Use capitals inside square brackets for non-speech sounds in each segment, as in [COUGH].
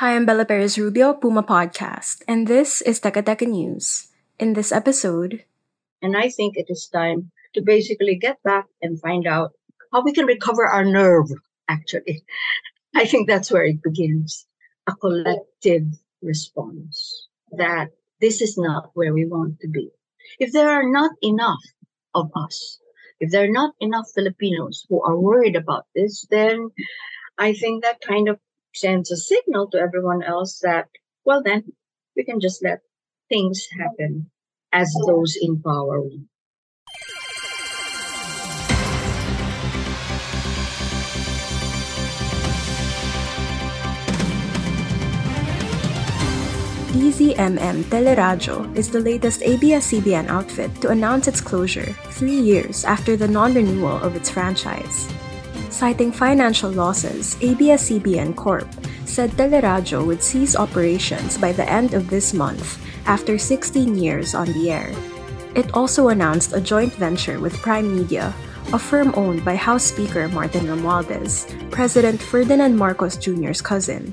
Hi, I'm Bella Perez Rubio, Puma Podcast, and this is Teka Teka News. In this episode, And I think it is time to basically get back and find out how we can recover our nerve, actually. [LAUGHS] I think that's where it begins a collective response that this is not where we want to be. If there are not enough of us, if there are not enough Filipinos who are worried about this, then I think that kind of sends a signal to everyone else that, well, then we can just let things happen as those in power will. DZMM Teleradyo is the latest ABS-CBN outfit to announce its closure three years after the non-renewal of its franchise. Citing financial losses, ABS-CBN Corp said Teleradyo would cease operations by the end of this month after 16 years on the air. It also announced a joint venture with Prime Media, a firm owned by House Speaker Martin Romualdez, President Ferdinand Marcos Jr.'s cousin.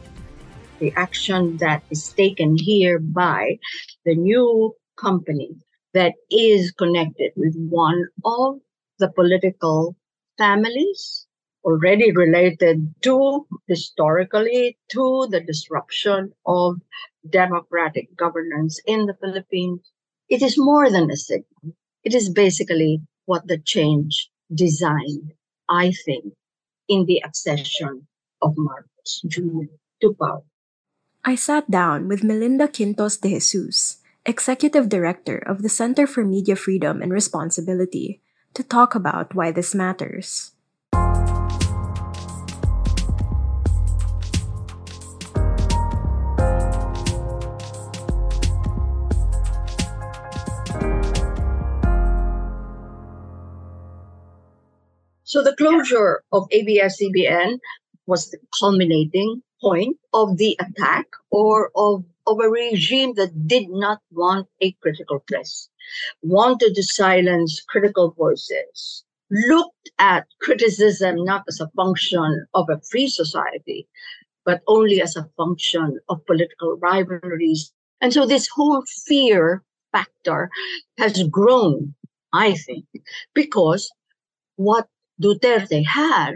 the action that is taken here by the new company that is connected with one of the political families already related to historically to the disruption of democratic governance in the Philippines. It is more than a signal. It is basically what the change designed, I think, in the accession of Marcos Jr. to power. I sat down with Melinda Quintos de Jesus, Executive Director of the Center for Media Freedom and Responsibility, to talk about why this matters. So the closure of ABS-CBN was the culminating point of the attack or of, of a regime that did not want a critical press, wanted to silence critical voices, looked at criticism not as a function of a free society, but only as a function of political rivalries. And so this whole fear factor has grown, I think, because what Duterte had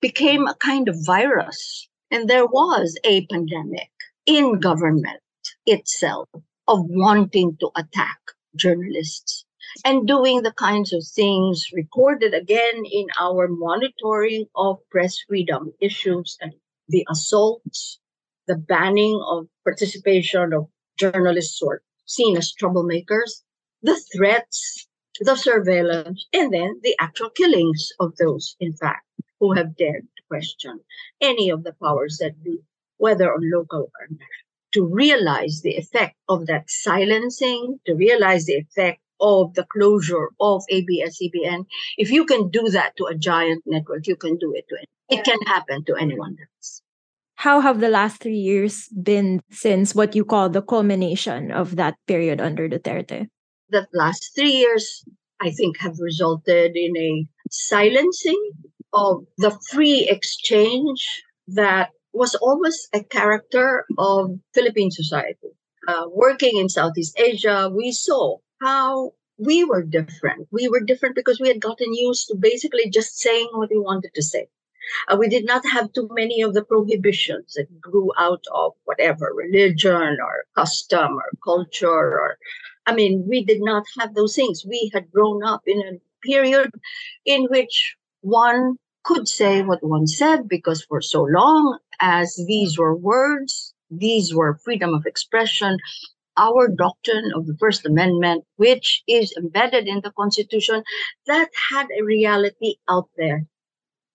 became a kind of virus. And there was a pandemic in government itself of wanting to attack journalists and doing the kinds of things recorded again in our monitoring of press freedom issues and the assaults, the banning of participation of journalists who are seen as troublemakers, the threats, the surveillance, and then the actual killings of those, in fact, who have dared to question any of the powers that be, whether on local or national. To realize the effect of that silencing, to realize the effect of the closure of ABS-CBN, if you can do that to a giant network, you can do it to it. It can happen to anyone else. How have the last three years been since what you call the culmination of that period under Duterte? The last three years, I think, have resulted in a silencing of the free exchange that was always a character of Philippine society. Uh, working in Southeast Asia, we saw how we were different. We were different because we had gotten used to basically just saying what we wanted to say. Uh, we did not have too many of the prohibitions that grew out of whatever religion or custom or culture or I mean, we did not have those things. We had grown up in a period in which one could say what one said because for so long as these were words, these were freedom of expression, our doctrine of the First Amendment, which is embedded in the Constitution, that had a reality out there.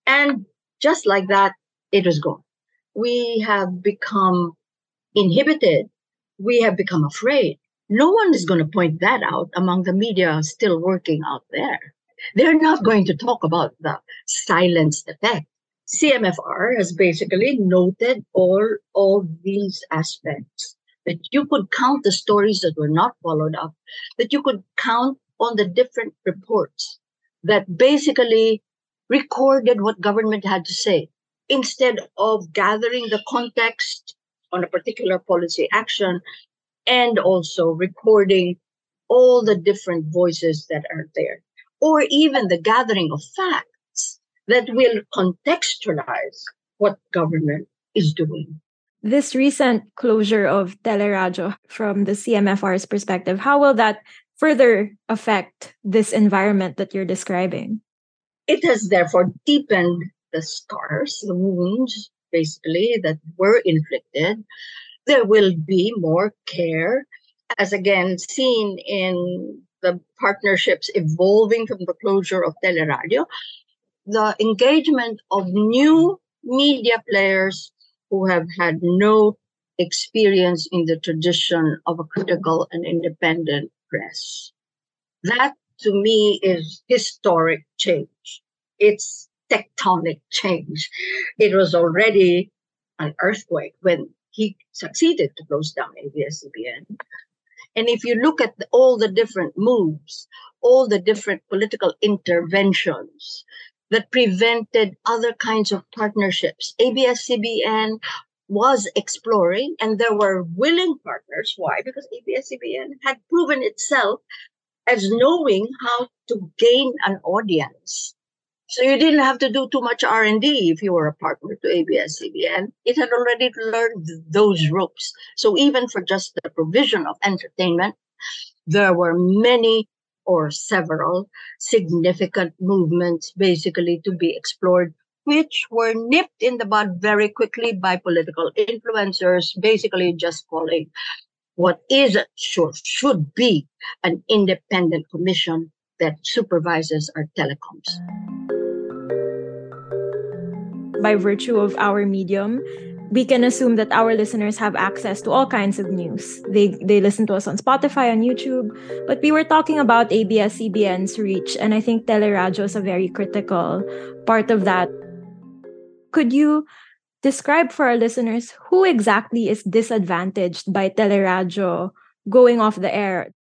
And just like that, it was gone. We have become inhibited. We have become afraid. No one is going to point that out among the media still working out there. They're not going to talk about the silence effect. CMFR has basically noted all, all these aspects that you could count the stories that were not followed up, that you could count on the different reports that basically recorded what government had to say instead of gathering the context on a particular policy action and also recording all the different voices that are there or even the gathering of facts that will contextualize what government is doing. This recent closure of Teleradyo from the CMFR's perspective, how will that further affect this environment that you're describing? It has therefore deepened the scars, the wounds, basically, that were inflicted. There will be more care, as again seen in the partnerships evolving from the closure of Teleradyo, the engagement of new media players who have had no experience in the tradition of a critical and independent press. That to me is historic change. It's tectonic change. It was already an earthquake when he succeeded to close down ABS-CBN. And if you look at the, all the different moves, all the different political interventions that prevented other kinds of partnerships, ABS-CBN was exploring and there were willing partners. Why? Because ABS-CBN had proven itself as knowing how to gain an audience so you didn't have to do too much R&D if you were a partner to ABS-CBN. It had already learned those ropes. So even for just the provision of entertainment, there were many or several significant movements basically to be explored, which were nipped in the bud very quickly by political influencers, basically just calling what is sure should be an independent commission that supervises our telecoms by virtue of our medium, we can assume that our listeners have access to all kinds of news. They they listen to us on Spotify, on YouTube. But we were talking about ABS-CBN's reach, and I think Teleradyo is a very critical part of that. Could you describe for our listeners who exactly is disadvantaged by Teleradyo going off the air?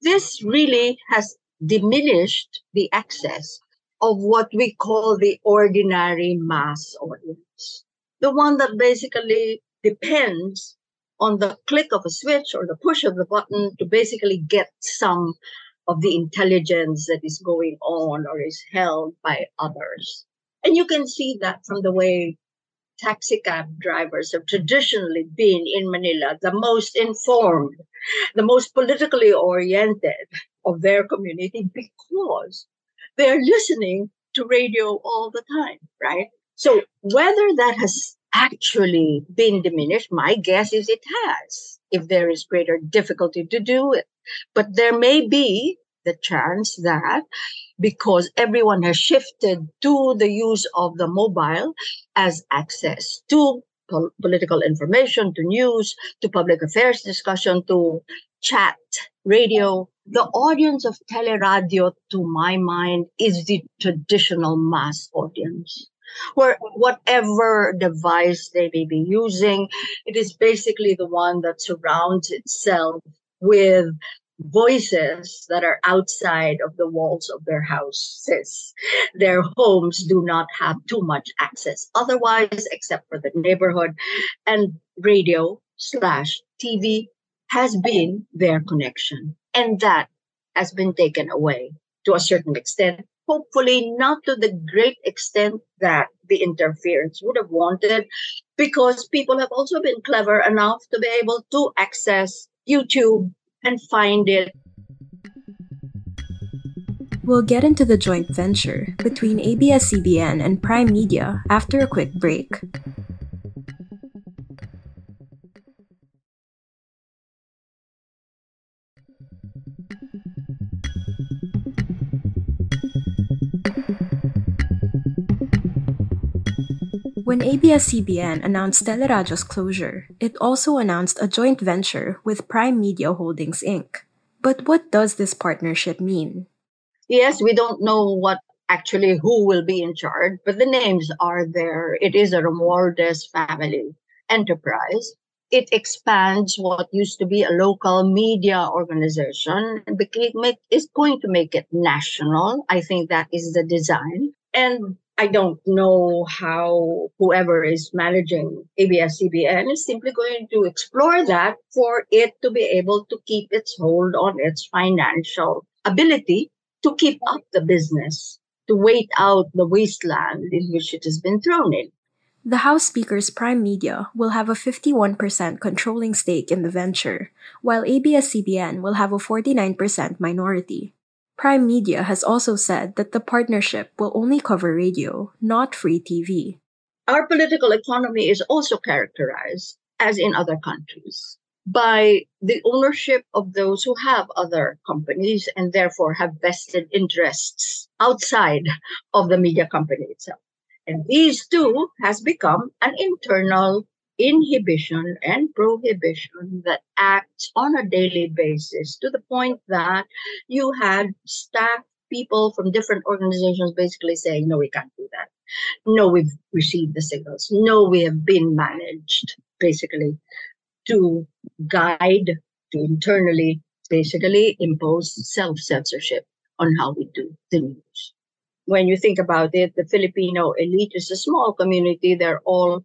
This really has diminished the access of what we call the ordinary mass audience. The one that basically depends on the click of a switch or the push of the button to basically get some of the intelligence that is going on or is held by others. And you can see that from the way taxi cab drivers have traditionally been in Manila the most informed, the most politically oriented of their community because they're listening to radio all the time, right? So whether that has actually been diminished, my guess is it has, if there is greater difficulty to do it. But there may be the chance that because everyone has shifted to the use of the mobile as access to po- political information, to news, to public affairs discussion, to chat, radio, the audience of teleradyo, to my mind, is the traditional mass audience. Where whatever device they may be using, it is basically the one that surrounds itself with voices that are outside of the walls of their houses. Their homes do not have too much access otherwise, except for the neighborhood. And radio slash TV has been their connection. And that has been taken away to a certain extent hopefully not to the great extent that the interference would have wanted, because people have also been clever enough to be able to access YouTube and find it. We'll get into the joint venture between ABS CBN and Prime Media after a quick break. When ABS-CBN announced Teleradyo's closure, it also announced a joint venture with Prime Media Holdings Inc. But what does this partnership mean? Yes, we don't know what actually who will be in charge, but the names are there. It is a Romualdez family enterprise. It expands what used to be a local media organization and became, is going to make it national. I think that is the design. And I don't know how whoever is managing ABS-CBN is simply going to explore that for it to be able to keep its hold on its financial ability to keep up the business, to wait out the wasteland in which it has been thrown in. The House Speaker's Prime Media will have a 51% controlling stake in the venture, while ABS-CBN will have a 49% minority. Prime Media has also said that the partnership will only cover radio, not free TV. Our political economy is also characterized, as in other countries, by the ownership of those who have other companies and therefore have vested interests outside of the media company itself. And these two has become an internal inhibition and prohibition that acts on a daily basis to the point that you had staff people from different organizations basically saying, no, we can't do that. No, we've received the signals. No, we have been managed basically to guide, to internally basically impose self censorship on how we do the news. When you think about it, the Filipino elite is a small community. They're all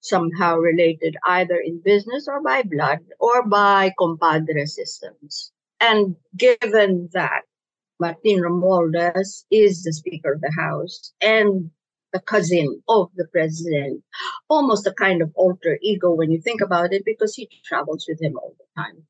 somehow related either in business or by blood or by compadre systems. And given that Martin Romualdez is the Speaker of the House and the cousin of the president, almost a kind of alter ego when you think about it, because he travels with him all the time.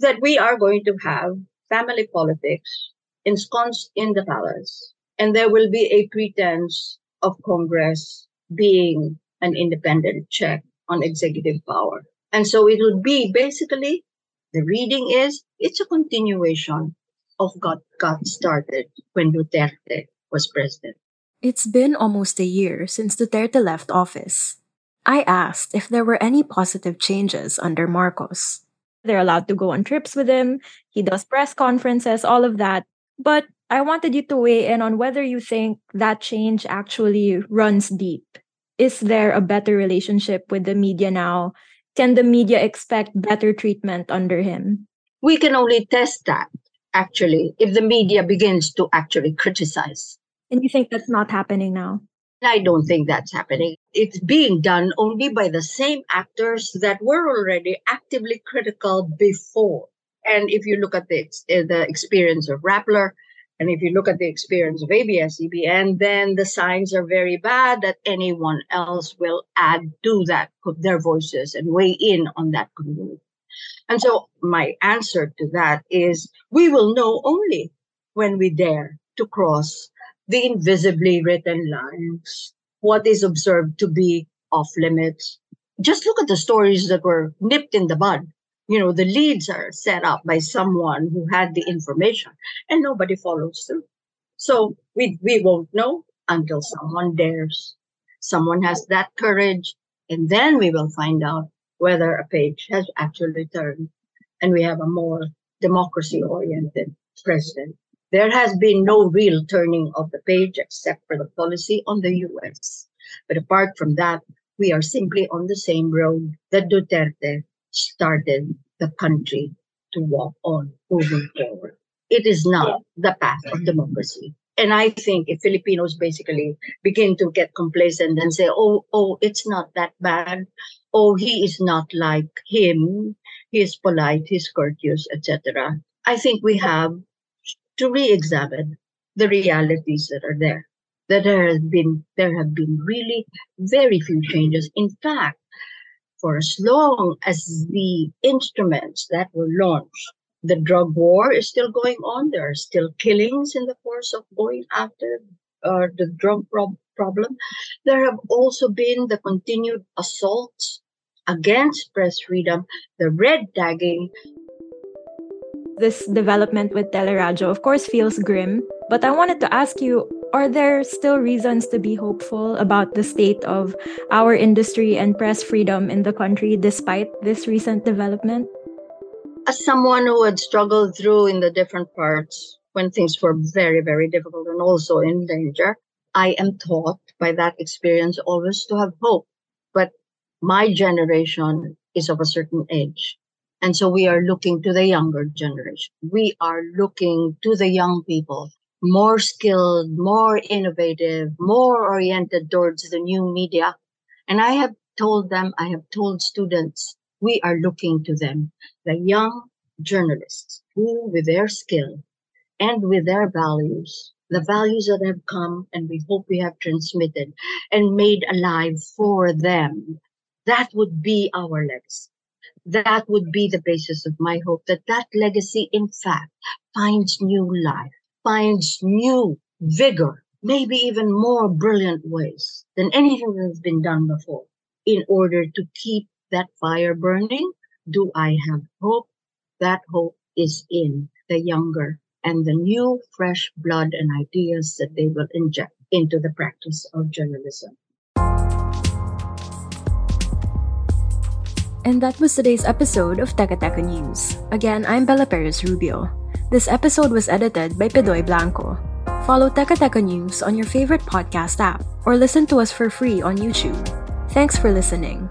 That we are going to have family politics ensconced in the palace, and there will be a pretense of Congress being an independent check on executive power. And so it would be basically the reading is it's a continuation of what got started when Duterte was president. It's been almost a year since Duterte left office. I asked if there were any positive changes under Marcos. They're allowed to go on trips with him, he does press conferences, all of that. But I wanted you to weigh in on whether you think that change actually runs deep is there a better relationship with the media now? Can the media expect better treatment under him? We can only test that, actually, if the media begins to actually criticize. And you think that's not happening now? I don't think that's happening. It's being done only by the same actors that were already actively critical before. And if you look at the, eh, the experience of Rappler, and if you look at the experience of ABS-CBN, then the signs are very bad that anyone else will add to that, put their voices and weigh in on that community. And so my answer to that is we will know only when we dare to cross the invisibly written lines, what is observed to be off limits. Just look at the stories that were nipped in the bud you know the leads are set up by someone who had the information and nobody follows through. So we we won't know until someone dares. Someone has that courage and then we will find out whether a page has actually turned and we have a more democracy oriented president. There has been no real turning of the page except for the policy on the US. But apart from that, we are simply on the same road that Duterte started the country to walk on moving forward. It is not the path of democracy. And I think if Filipinos basically begin to get complacent and say, oh, oh, it's not that bad. Oh, he is not like him. He is polite, he's courteous, etc. I think we have to re-examine the realities that are there. That there has been there have been really very few changes. In fact, for as long as the instruments that were launched, the drug war is still going on. There are still killings in the course of going after uh, the drug prob- problem. There have also been the continued assaults against press freedom, the red tagging. This development with Teleradyo, of course, feels grim, but I wanted to ask you are there still reasons to be hopeful about the state of our industry and press freedom in the country despite this recent development? As someone who had struggled through in the different parts when things were very, very difficult and also in danger, I am taught by that experience always to have hope. But my generation is of a certain age. And so we are looking to the younger generation. We are looking to the young people, more skilled, more innovative, more oriented towards the new media. And I have told them, I have told students, we are looking to them, the young journalists who, with their skill and with their values, the values that have come and we hope we have transmitted and made alive for them that would be our legacy. That would be the basis of my hope that that legacy, in fact, finds new life, finds new vigor, maybe even more brilliant ways than anything that has been done before in order to keep that fire burning. Do I have hope? That hope is in the younger and the new fresh blood and ideas that they will inject into the practice of journalism. And that was today's episode of Teka News. Again, I'm Bella Perez Rubio. This episode was edited by Pedoy Blanco. Follow Teka Teka News on your favorite podcast app or listen to us for free on YouTube. Thanks for listening.